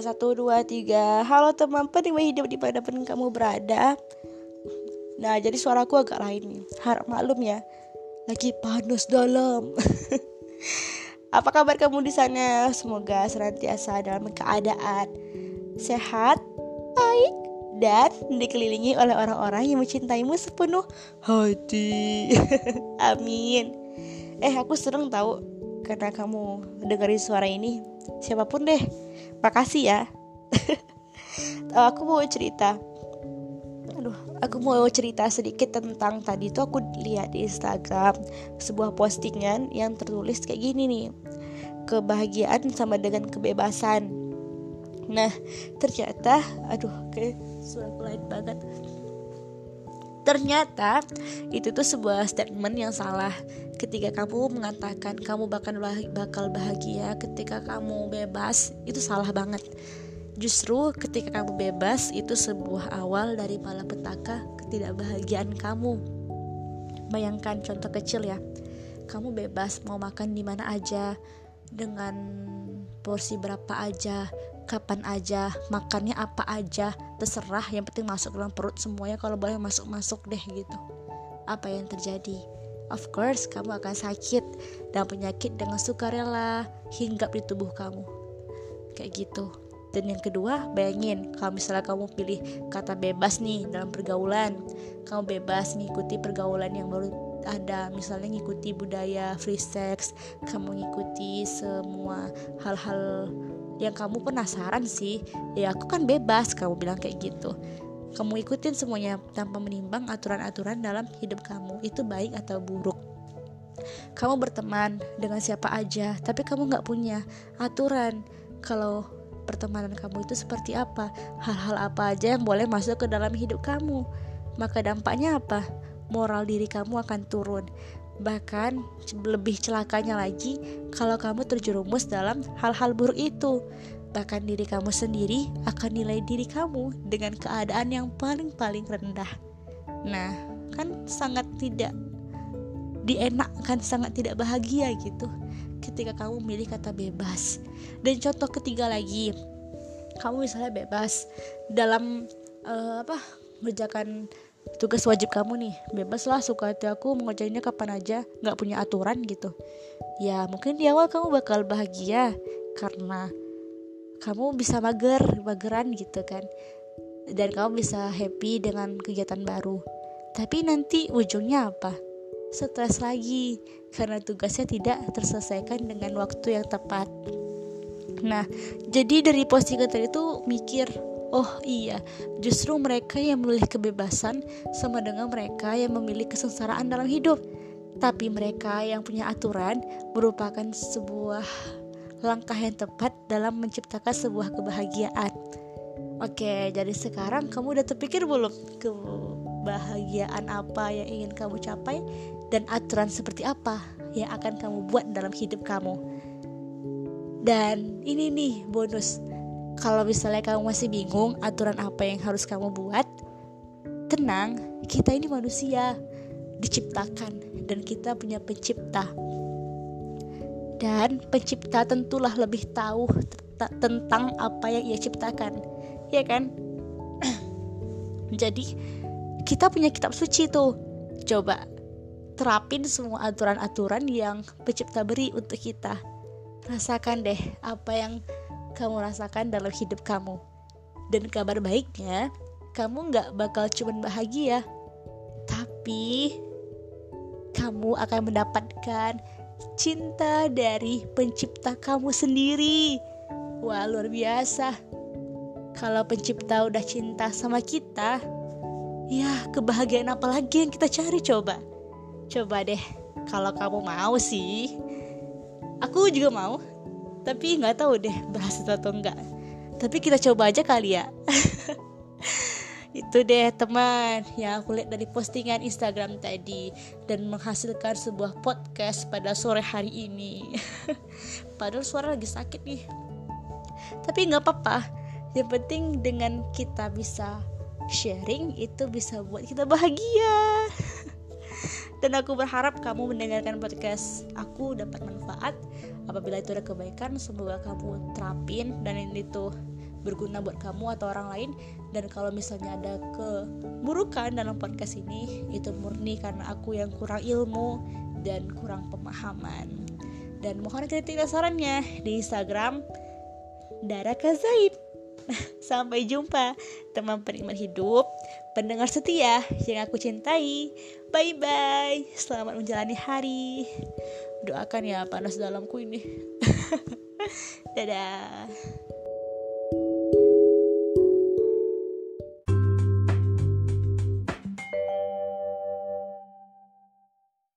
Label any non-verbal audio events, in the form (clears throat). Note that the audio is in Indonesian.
Satu, dua, tiga Halo teman penikmat hidup di pun kamu berada Nah jadi suaraku agak lain nih Harap maklum ya Lagi panas dalam (laughs) Apa kabar kamu di sana? Semoga senantiasa dalam keadaan sehat, baik, dan dikelilingi oleh orang-orang yang mencintaimu sepenuh hati. (laughs) Amin. Eh, aku seneng tahu karena kamu dengerin suara ini. Siapa pun deh, makasih ya. (laughs) aku mau cerita. Aduh, aku mau cerita sedikit tentang tadi tuh aku lihat di Instagram sebuah postingan yang tertulis kayak gini nih. Kebahagiaan sama dengan kebebasan. Nah, ternyata aduh, kayak suara lain banget. Ternyata itu tuh sebuah statement yang salah ketika kamu mengatakan kamu bakal bakal bahagia ketika kamu bebas itu salah banget. Justru ketika kamu bebas itu sebuah awal dari malapetaka ketidakbahagiaan kamu. Bayangkan contoh kecil ya. Kamu bebas mau makan di mana aja dengan porsi berapa aja kapan aja makannya apa aja terserah. Yang penting masuk dalam perut semuanya kalau boleh masuk masuk deh gitu. Apa yang terjadi? Of course kamu akan sakit dan penyakit dengan sukarela hinggap di tubuh kamu. Kayak gitu. Dan yang kedua bayangin kalau misalnya kamu pilih kata bebas nih dalam pergaulan kamu bebas mengikuti pergaulan yang baru ada. Misalnya ngikuti budaya free sex kamu ngikuti semua hal-hal yang kamu penasaran sih. Ya aku kan bebas kamu bilang kayak gitu. Kamu ikutin semuanya tanpa menimbang aturan-aturan dalam hidup kamu itu baik atau buruk. Kamu berteman dengan siapa aja tapi kamu nggak punya aturan. Kalau pertemanan kamu itu seperti apa? Hal-hal apa aja yang boleh masuk ke dalam hidup kamu? Maka dampaknya apa? Moral diri kamu akan turun Bahkan lebih celakanya lagi kalau kamu terjerumus dalam hal-hal buruk itu. Bahkan diri kamu sendiri akan nilai diri kamu dengan keadaan yang paling-paling rendah. Nah, kan sangat tidak dienakkan, sangat tidak bahagia gitu ketika kamu milih kata bebas. Dan contoh ketiga lagi, kamu misalnya bebas dalam uh, apa mengerjakan tugas wajib kamu nih bebas lah suka hati aku mengerjainnya kapan aja nggak punya aturan gitu. Ya mungkin di awal kamu bakal bahagia karena kamu bisa mager mageran gitu kan. Dan kamu bisa happy dengan kegiatan baru. Tapi nanti ujungnya apa? Stres lagi karena tugasnya tidak terselesaikan dengan waktu yang tepat. Nah jadi dari postingan tadi tuh mikir Oh iya, justru mereka yang memilih kebebasan sama dengan mereka yang memilih kesengsaraan dalam hidup. Tapi mereka yang punya aturan merupakan sebuah langkah yang tepat dalam menciptakan sebuah kebahagiaan. Oke, jadi sekarang kamu udah terpikir belum kebahagiaan apa yang ingin kamu capai dan aturan seperti apa yang akan kamu buat dalam hidup kamu? Dan ini nih bonus kalau misalnya kamu masih bingung aturan apa yang harus kamu buat, tenang, kita ini manusia diciptakan dan kita punya pencipta. Dan pencipta tentulah lebih tahu tentang apa yang ia ciptakan. Ya kan? (clears throat) Jadi kita punya kitab suci tuh. Coba terapin semua aturan-aturan yang pencipta beri untuk kita. Rasakan deh apa yang kamu rasakan dalam hidup kamu. Dan kabar baiknya, kamu nggak bakal cuma bahagia, tapi kamu akan mendapatkan cinta dari pencipta kamu sendiri. Wah, luar biasa. Kalau pencipta udah cinta sama kita, ya kebahagiaan apa lagi yang kita cari coba? Coba deh, kalau kamu mau sih. Aku juga mau, tapi nggak tahu deh berhasil atau enggak tapi kita coba aja kali ya. (laughs) Itu deh teman yang aku lihat dari postingan Instagram tadi dan menghasilkan sebuah podcast pada sore hari ini. (laughs) Padahal suara lagi sakit nih. Tapi nggak apa-apa. Yang penting dengan kita bisa sharing itu bisa buat kita bahagia dan aku berharap kamu mendengarkan podcast aku dapat manfaat. Apabila itu ada kebaikan semoga kamu terapin dan ini tuh berguna buat kamu atau orang lain. Dan kalau misalnya ada keburukan dalam podcast ini itu murni karena aku yang kurang ilmu dan kurang pemahaman. Dan mohon kritik dan sarannya di Instagram Dara Kazaib (laughs) sampai jumpa teman penikmat hidup pendengar setia yang aku cintai. Bye bye selamat menjalani hari. Doakan ya panas dalamku ini. (laughs) Dadah